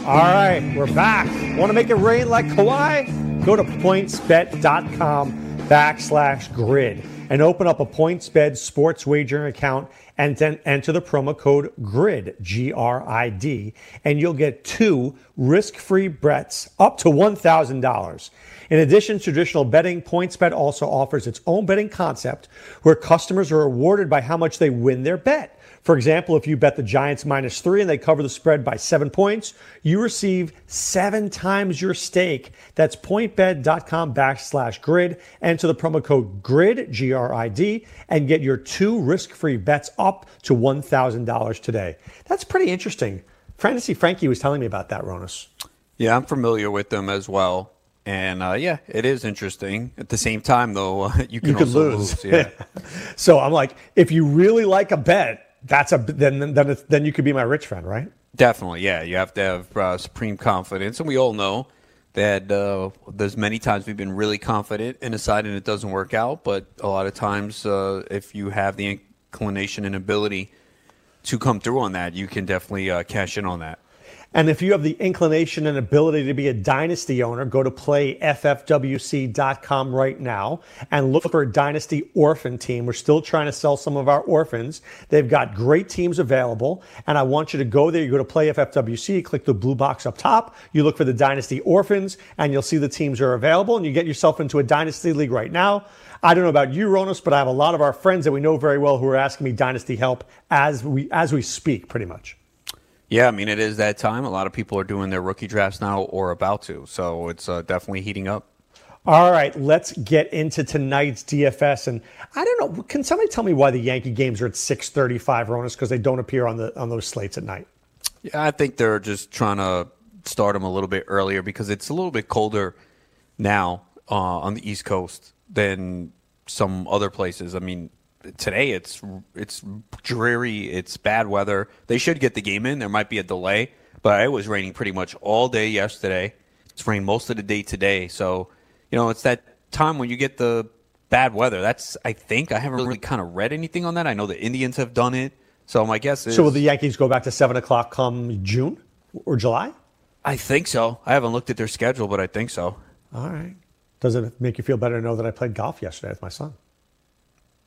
All right, we're back. Want to make it rain like Kawhi? Go to pointsbet.com backslash grid and open up a PointsBet sports wagering account and then enter the promo code GRID, G R I D, and you'll get two risk free bets up to $1,000. In addition to traditional betting, PointsBet also offers its own betting concept where customers are rewarded by how much they win their bet. For example, if you bet the Giants minus three and they cover the spread by seven points, you receive seven times your stake. That's pointbet.com backslash grid. Enter the promo code GRID, G R I D, and get your two risk free bets up to $1,000 today. That's pretty interesting. Fantasy Frankie was telling me about that, Ronis. Yeah, I'm familiar with them as well. And uh, yeah, it is interesting. At the same time, though, uh, [LAUGHS] you can you also lose. lose. Yeah. [LAUGHS] so I'm like, if you really like a bet, that's a then then it's, then you could be my rich friend, right? Definitely, yeah. You have to have uh, supreme confidence, and we all know that uh, there's many times we've been really confident in a side and it doesn't work out. But a lot of times, uh, if you have the inclination and ability to come through on that, you can definitely uh, cash in on that. And if you have the inclination and ability to be a dynasty owner, go to playffwc.com right now and look for a dynasty orphan team. We're still trying to sell some of our orphans. They've got great teams available. And I want you to go there. You go to playffwc, click the blue box up top. You look for the dynasty orphans and you'll see the teams are available and you get yourself into a dynasty league right now. I don't know about you, Ronis, but I have a lot of our friends that we know very well who are asking me dynasty help as we as we speak, pretty much. Yeah, I mean, it is that time. A lot of people are doing their rookie drafts now or about to. So it's uh, definitely heating up. All right, let's get into tonight's DFS. And I don't know, can somebody tell me why the Yankee games are at 635, Ronis, because they don't appear on the on those slates at night? Yeah, I think they're just trying to start them a little bit earlier because it's a little bit colder now uh, on the East Coast than some other places. I mean, today it's it's dreary, it's bad weather. They should get the game in. There might be a delay, but it was raining pretty much all day yesterday. It's rained most of the day today. So, you know, it's that time when you get the bad weather. That's I think I haven't really kind of read anything on that. I know the Indians have done it. So my guess is So will the Yankees go back to seven o'clock come June or July? I think so. I haven't looked at their schedule, but I think so. All right. Does it make you feel better to know that I played golf yesterday with my son?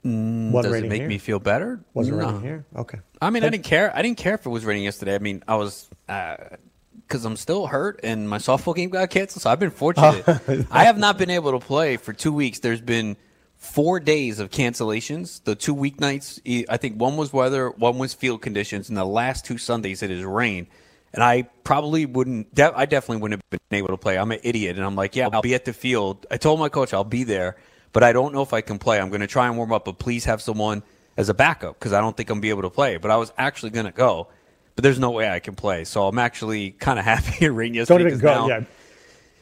Mm, Wasn't does it raining make here. me feel better? Wasn't No. raining here. Okay. I mean, I didn't care. I didn't care if it was raining yesterday. I mean, I was because I'm still hurt and my softball game got canceled. So I've been fortunate. [LAUGHS] I have not been able to play for two weeks. There's been four days of cancellations. The two weeknights, I think one was weather, one was field conditions, and the last two Sundays it has rained. And I probably wouldn't. De- I definitely wouldn't have been able to play. I'm an idiot, and I'm like, yeah, I'll be at the field. I told my coach I'll be there, but I don't know if I can play. I'm going to try and warm up, but please have someone as a backup because I don't think I'm gonna be able to play. But I was actually going to go, but there's no way I can play. So I'm actually kind of [LAUGHS] happy it rained yesterday. Don't even go. now- yeah.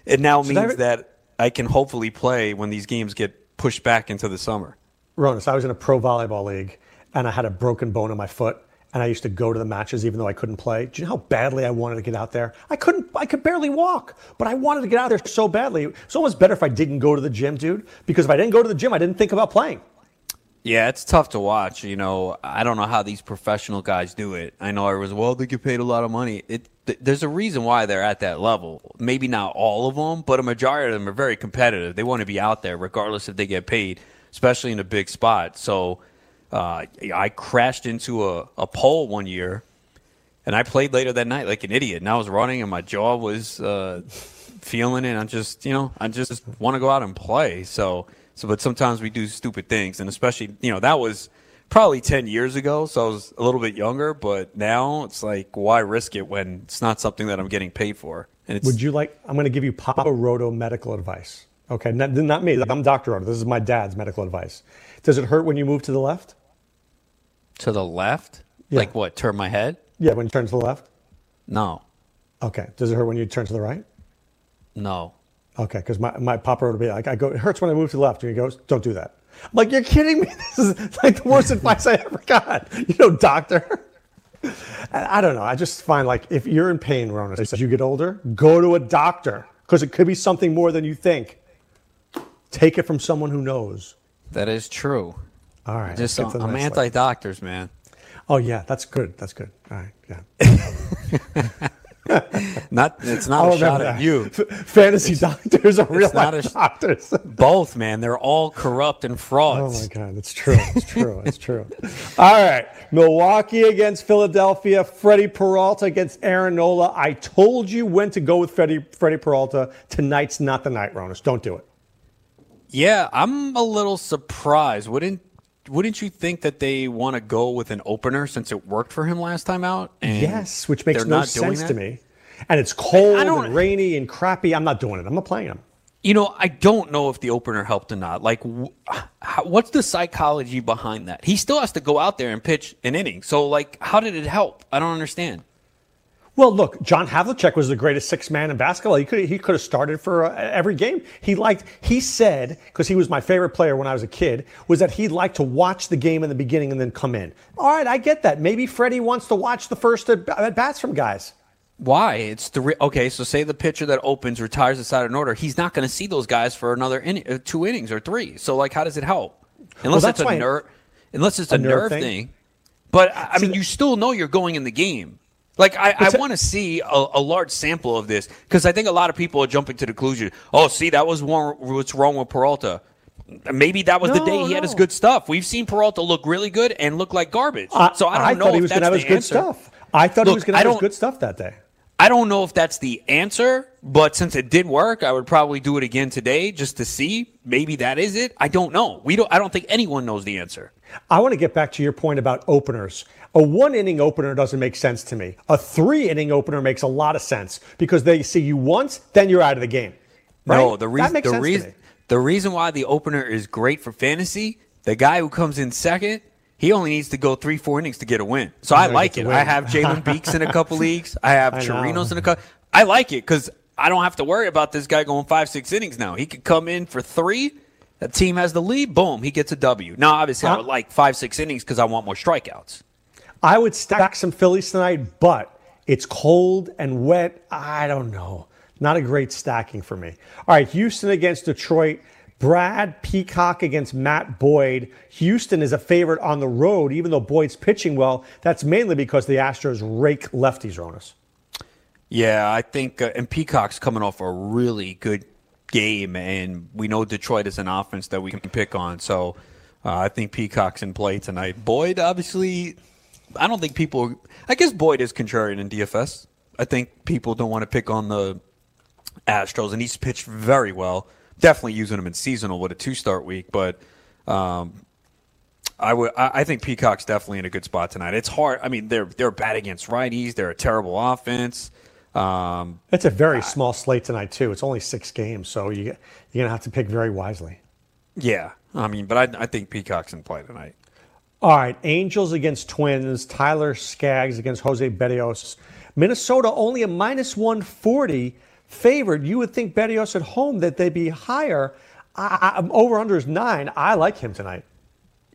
It now Should I- means that I can hopefully play when these games get pushed back into the summer. Ronis, I was in a pro volleyball league and I had a broken bone in my foot. And I used to go to the matches even though I couldn't play. Do you know how badly I wanted to get out there? I couldn't, I could barely walk, but I wanted to get out there so badly. It's almost better if I didn't go to the gym, dude, because if I didn't go to the gym, I didn't think about playing. Yeah, it's tough to watch. You know, I don't know how these professional guys do it. I know everyone's well, they get paid a lot of money. It th- there's a reason why they're at that level. Maybe not all of them, but a majority of them are very competitive. They want to be out there regardless if they get paid, especially in a big spot. So uh, I crashed into a, a pole one year, and I played later that night like an idiot. And I was running, and my jaw was uh, feeling it. I just, you know, I just want to go out and play. So, so, but sometimes we do stupid things, and especially, you know, that was probably ten years ago, so I was a little bit younger. But now it's like, why risk it when it's not something that I'm getting paid for? Would you like, I'm going to give you Papa Roto medical advice. Okay, not, not me. I'm Dr. Roto. This is my dad's medical advice. Does it hurt when you move to the left? To the left. Yeah. Like what? Turn my head? Yeah, when you turn to the left? No, Okay. Does it hurt when you turn to the right? no. Okay, because my, my papa would be like, I go, it hurts when I move to the left. And he goes, don't do that. I'm like, you're kidding me? [LAUGHS] This is like the worst advice I ever got. You know, doctor. I don't know. I just find like if you're in pain, Rona, as you get older, go to a doctor because it could be something more than you think. Take it from someone who knows. That is true. All right. Just let's get to the I'm anti doctors, man. Oh yeah, that's good. That's good. All right. Yeah. [LAUGHS] Not it's not I'll a oh, shot remember at that. you. F- fantasy doctors are real not life sh- doctors. [LAUGHS] Both, man. They're all corrupt and frauds. Oh my God, it's true. It's true. It's true. All right. Milwaukee against Philadelphia. Freddie Peralta against Aaron Nola. I told you when to go with Freddie, Freddie Peralta. Tonight's not the night, Ronis. Don't do it. Yeah, I'm a little surprised. Wouldn't wouldn't you think that they want to go with an opener since it worked for him last time out? And yes, which makes no sense to me. And it's cold and rainy and crappy. I'm not doing it. I'm not playing him. You know, I don't know if the opener helped or not. Like, what's the psychology behind that? He still has to go out there and pitch an inning. So, like, how did it help? I don't understand. Well, look, John Havlicek was the greatest six man in basketball. He could he could have started for uh, every game. He liked. He said because he was my favorite player when I was a kid was that he'd like to watch the game in the beginning and then come in. All right, I get that. Maybe Freddie wants to watch the first at, at bats from guys. Why? It's the re- okay. So, say the pitcher that opens retires inside an order. He's not going to see those guys for another inning, uh, two innings or three. So, like, how does it help? Unless that's it's a nerve, unless it's a, A nerve nerve thing? thing. But I, I mean, you still know you're going in the game. Like, I, I want to see a, a large sample of this because I think a lot of people are jumping to the conclusion. Oh, see, that was one, what's wrong with Peralta. Maybe that was the day he had his good stuff. We've seen Peralta look really good and look like garbage. so I don't know thought he was gonna have the his good stuff. I thought he was going to have his good stuff that day. I don't know if that's the answer, but since it did work, I would probably do it again today just to see. Maybe that is it. I don't know. We don't. I don't think anyone knows the answer. I want to get back to your point about openers. A one inning opener doesn't make sense to me. A three inning opener makes a lot of sense because they see you once, then you're out of the game. Right? No, the reason the reason the reason why the opener is great for fantasy, the guy who comes in second, he only needs to go three, four innings to get a win. So I Yeah, like it. I have Jalen Beeks in a couple [LAUGHS] leagues. I have I know. Chirinos in a couple. I like it because I don't have to worry about this guy going five, six innings now. He could come in for three. The team has the lead. Boom, he gets a W. Now, obviously, I would like five, six innings because I want more strikeouts. I would stack some Phillies tonight, but it's cold and wet. I don't know. Not a great stacking for me. All right, Houston against Detroit. Brad Peacock against Matt Boyd. Houston is a favorite on the road, even though Boyd's pitching well. That's mainly because the Astros rake lefties, Ronis. Yeah, I think, uh, and Peacock's coming off a really good game, and we know Detroit is an offense that we can pick on. So uh, I think Peacock's in play tonight. Boyd, obviously, I don't think people. I guess Boyd is contrarian in DFS. I think people don't want to pick on the Astros, and he's pitched very well. Definitely using him in seasonal with a two-start week, but um, I would. I I think Peacock's definitely in a good spot tonight. It's hard. I mean, they're they're bad against righties. They're a terrible offense. Um, It's a very small slate tonight, too. It's only six games, so you, you're going to have to pick very wisely. yeah, I mean, but I, I think Peacock's in play tonight. All right, Angels against Twins. Tyler Skaggs against Jose Berrios. Minnesota only a minus 140 favored. You would think Berrios at home that they'd be higher. I, I, over under is nine. I like him tonight.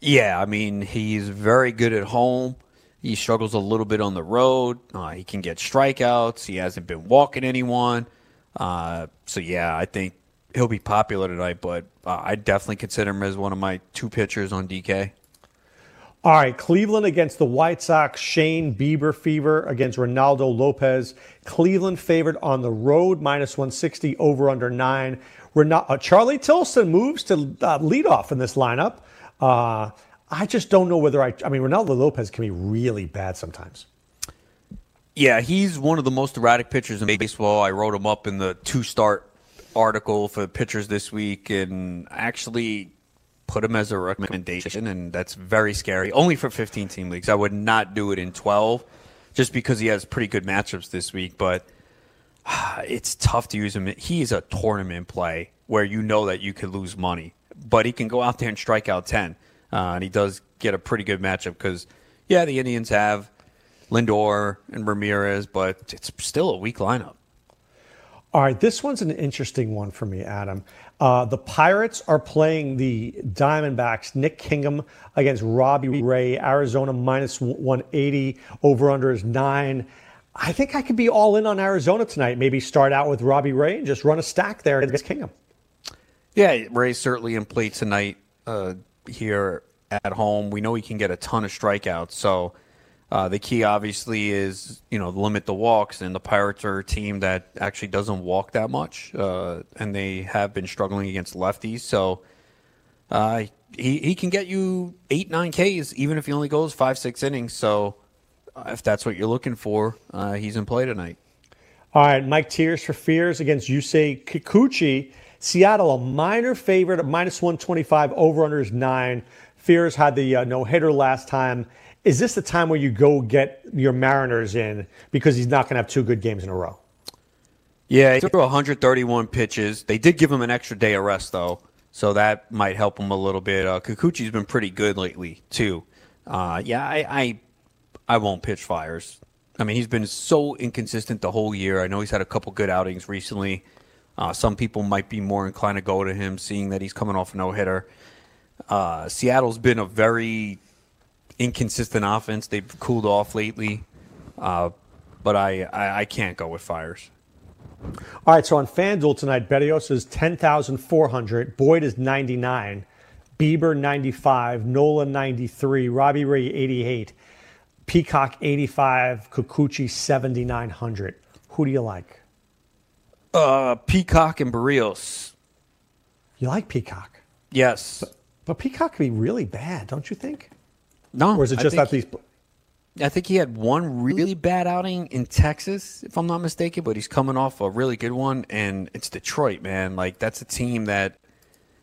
Yeah, I mean, he's very good at home. He struggles a little bit on the road. Uh, he can get strikeouts. He hasn't been walking anyone. Uh, so yeah, I think he'll be popular tonight. But uh, I definitely consider him as one of my two pitchers on DK. All right, Cleveland against the White Sox. Shane Bieber fever against Reynaldo Lopez. Cleveland favored on the road, minus 160, over under nine. Ronal- uh, Charlie Tilson moves to uh, lead off in this lineup. Uh, I just don't know whether I. I mean, Reynaldo Lopez can be really bad sometimes. Yeah, he's one of the most erratic pitchers in baseball. I wrote him up in the two start article for pitchers this week and actually put him as a recommendation, and that's very scary. Only for 15 team leagues. I would not do it in 12 just because he has pretty good matchups this week, but [SIGHS] it's tough to use him. He is a tournament play where you know that you could lose money, but he can go out there and strike out 10. Uh, and he does get a pretty good matchup because, yeah, the Indians have Lindor and Ramirez, but it's still a weak lineup. All right, this one's an interesting one for me, Adam. Uh, the Pirates are playing the Diamondbacks. Nick Kingham against Robbie Ray. Arizona minus 180. Over under is nine. I think I could be all in on Arizona tonight. Maybe start out with Robbie Ray and just run a stack there against Kingham. Yeah, Ray's certainly in play tonight uh, here at home. We know he can get a ton of strikeouts. So uh, the key, obviously, is you know limit the walks. And the Pirates are a team that actually doesn't walk that much, uh, and they have been struggling against lefties. So uh, he he can get you eight nine Ks even if he only goes five six innings. So if that's what you're looking for, uh, he's in play tonight. All right, Mike Tears for Fears against Yusei Kikuchi. Seattle, a minor favorite minus 125, over under is nine. Fears had the uh, no hitter last time. Is this the time where you go get your Mariners in because he's not going to have two good games in a row? Yeah, he threw 131 pitches. They did give him an extra day of rest, though, so that might help him a little bit. Uh, Kikuchi's been pretty good lately, too. Uh, yeah, I, I, I won't pitch Fiers. I mean, he's been so inconsistent the whole year. I know he's had a couple good outings recently. Uh, some people might be more inclined to go to him, seeing that he's coming off no hitter. Uh, Seattle's been a very inconsistent offense. They've cooled off lately, uh, but I, I, I can't go with Fiers. All right, so on FanDuel tonight, Berrios is 10,400, Boyd is 99, Bieber 95, Nola 93, Robbie Ray 88, Peacock 85, Kikuchi 7,900. Who do you like? Uh, Peacock and Berrios. You like Peacock? Yes. But, but Peacock can be really bad, don't you think? No. Or is it just that these. I think he had one really bad outing in Texas, if I'm not mistaken, but he's coming off a really good one, and it's Detroit, man. Like that's a team that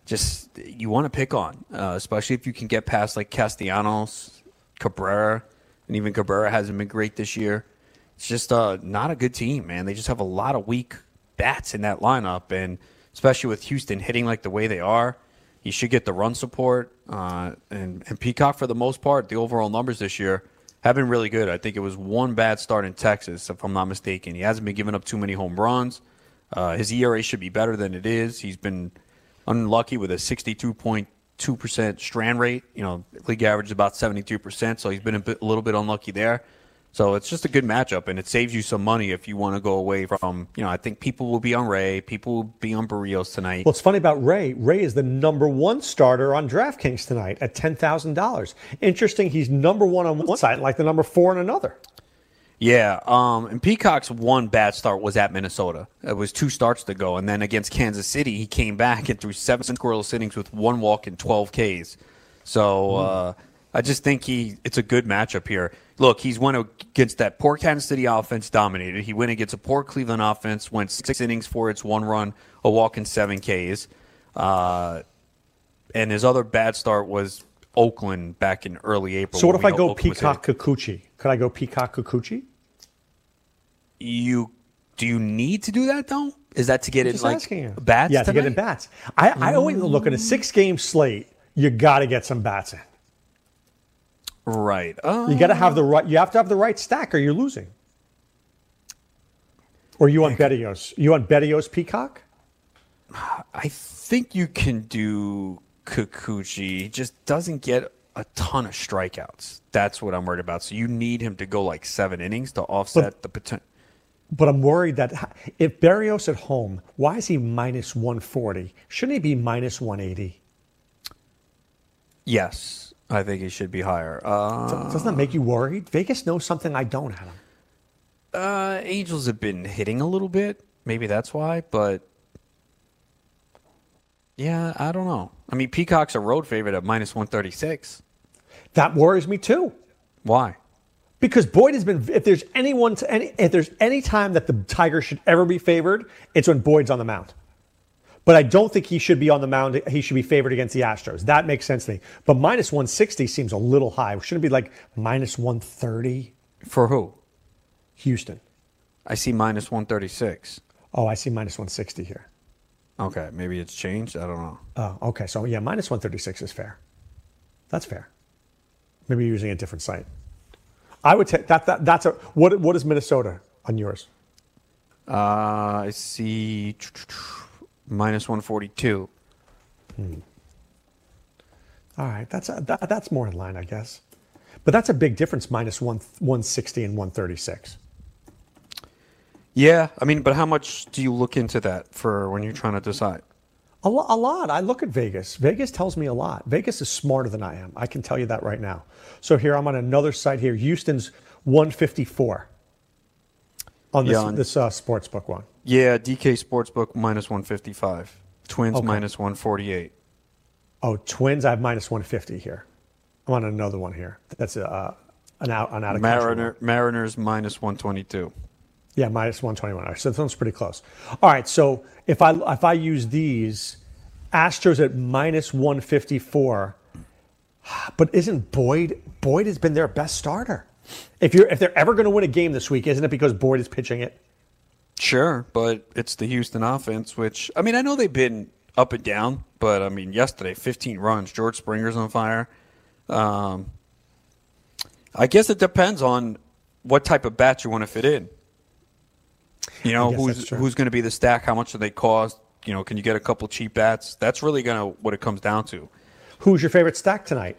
just you want to pick on, uh, especially if you can get past like Castellanos, Cabrera, and even Cabrera hasn't been great this year. It's just uh, not a good team, man. They just have a lot of weak bats in that lineup, and especially with Houston hitting like the way they are, you should get the run support. Uh, and and Peacock, for the most part, the overall numbers this year have been really good. I think it was one bad start in Texas, if I'm not mistaken. He hasn't been giving up too many home runs. Uh, his ERA should be better than it is. He's been unlucky with a 62.2% strand rate. You know, league average is about 72%, so he's been a, bit, a little bit unlucky there. So it's just a good matchup, and it saves you some money if you want to go away from. You know, I think people will be on Ray, people will be on Berrios tonight. What's funny about Ray? Ray is the number one starter on DraftKings tonight at ten thousand dollars. Interesting, he's number one on one side, like the number four on another. Yeah, um, and Peacock's one bad start was at Minnesota. It was two starts to go, and then against Kansas City, he came back and threw seven scoreless innings with one walk and twelve Ks. So uh, I just think he it's a good matchup here. Look, he's went against that poor Kansas City offense, dominated. He went against a poor Cleveland offense, went six innings for its one run, a walk, and seven Ks. Uh, and his other bad start was Oakland back in early April. So what if I go Oakland Peacock Kikuchi? Could I go Peacock Kikuchi? You do you need to do that though? Is that to get in Just like bats? Yeah, to get in tonight? bats. I, I always look at a six game slate. You got to get some bats in. Right. You got to have the oh. right. You have to have the right stack, or you're losing. Or you want Berrios? You want Berrios Peacock? I think you can do Kikuchi. He just doesn't get a ton of strikeouts. That's what I'm worried about. So you need him to go like seven innings to offset the potential. But I'm worried that if Berrios at home, why is he minus 140? Shouldn't he be minus 180? Yes, I think he should be higher. Uh, Doesn't that make you worried? Vegas knows something I don't, Adam. uh, Angels have been hitting a little bit. Maybe that's why. But yeah, I don't know. I mean, Peacock's a road favorite at minus 136. That worries me too. Why? Because Boyd has been. If there's anyone to any, if there's any time that the Tigers should ever be favored, it's when Boyd's on the mound. But I don't think he should be on the mound. He should be favored against the Astros. That makes sense to me. But minus 160 seems a little high. Shouldn't it be like minus 130? For who? Houston. I see minus 136. Oh, I see minus 160 here. Okay, maybe it's changed. I don't know. Oh, okay. So yeah, minus 136 is fair. That's fair. Maybe you're using a different site. I would take that, that. That's a what? What is Minnesota on yours? Uh, I see minus 142. All right, that's a, that, that's more in line, I guess. But that's a big difference, minus one 160 and 136. Yeah, I mean, but how much do you look into that for when you're trying to decide? A, lo- a lot. I look at Vegas. Vegas tells me a lot. Vegas is smarter than I am. I can tell you that right now. So here I'm on another site here. Houston's 154 on this, Yeah, on- this uh, sports book one. Yeah, DK Sportsbook minus 155. Twins Okay. minus 148. Oh, Twins. I have minus 150 here. I'm on another one here. That's uh, an out an out of. Mariner, Mariners minus 122. Yeah, minus 121. All right, so that sounds pretty close. All right, so if I if I use these, Astros at minus 154. But isn't Boyd Boyd has been their best starter? If you're if they're ever going to win a game this week, isn't it because Boyd is pitching it? Sure, but it's the Houston offense, which I mean, I know they've been up and down, but I mean, yesterday, 15 runs. George Springer's on fire. Um, I guess it depends on what type of bat you want to fit in. You know, who's who's going to be the stack? How much do they cost? You know, can you get a couple cheap bats? That's really going to what it comes down to. Who's your favorite stack tonight?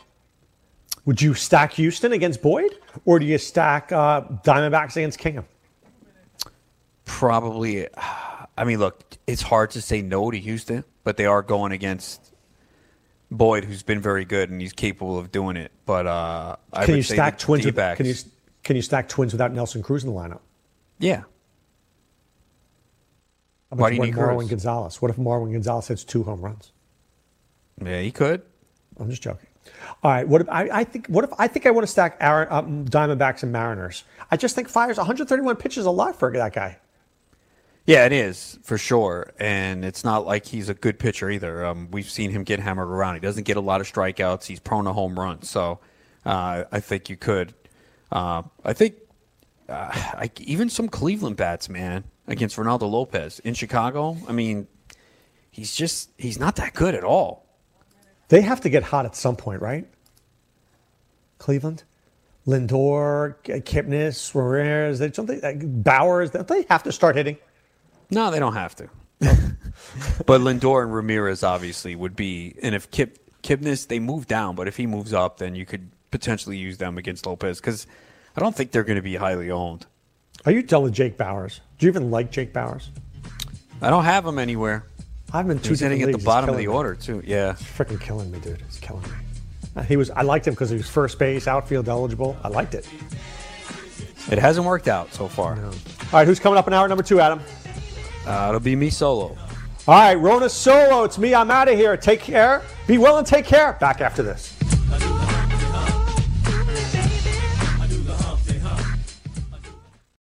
Would you stack Houston against Boyd, or do you stack uh, Diamondbacks against Kingham? Probably. I mean, look, it's hard to say no to Houston, but they are going against Boyd, who's been very good and he's capable of doing it. But uh, I Can you stack twins? With, can you can you stack twins without Nelson Cruz in the lineup? Yeah. How about Why do you need Marwin Cruz? Gonzalez? What if Marwin Gonzalez hits two home runs? Yeah, he could. I'm just joking. All right. What if I, I think? What if I think I want to stack Aaron, um, Diamondbacks and Mariners? I just think Fiers 131 pitches a lot for that guy. Yeah, it is for sure, and it's not like he's a good pitcher either. Um, we've seen him get hammered around. He doesn't get a lot of strikeouts. He's prone to home runs, so uh, I think you could. Uh, I think uh, I, even some Cleveland bats, man, against Reynaldo Lopez in Chicago. I mean, he's just he's not that good at all. They have to get hot at some point, right? Cleveland, Lindor, Kipnis, Ramirez, they, don't they, Bauers. Don't they have to start hitting? No, they don't have to. [LAUGHS] but Lindor and Ramirez obviously would be, and if Kip Kipnis they move down, but if he moves up, then you could potentially use them against Lopez because I don't think they're going to be highly owned. Are you done with Jake Bauers? Do you even like Jake Bauers? I don't have him anywhere. I've been two He's different hitting at the bottom of the me. order too. Yeah, It's freaking killing me, dude. It's killing me. Uh, He was. I liked him because he was first base, outfield eligible. I liked it. it hasn't worked out so far. All right, who's coming up in hour number two, Adam? Uh, it'll be me solo. All right, Rona Solo. It's me. I'm out of here. Take care. Be well and take care. Back after this.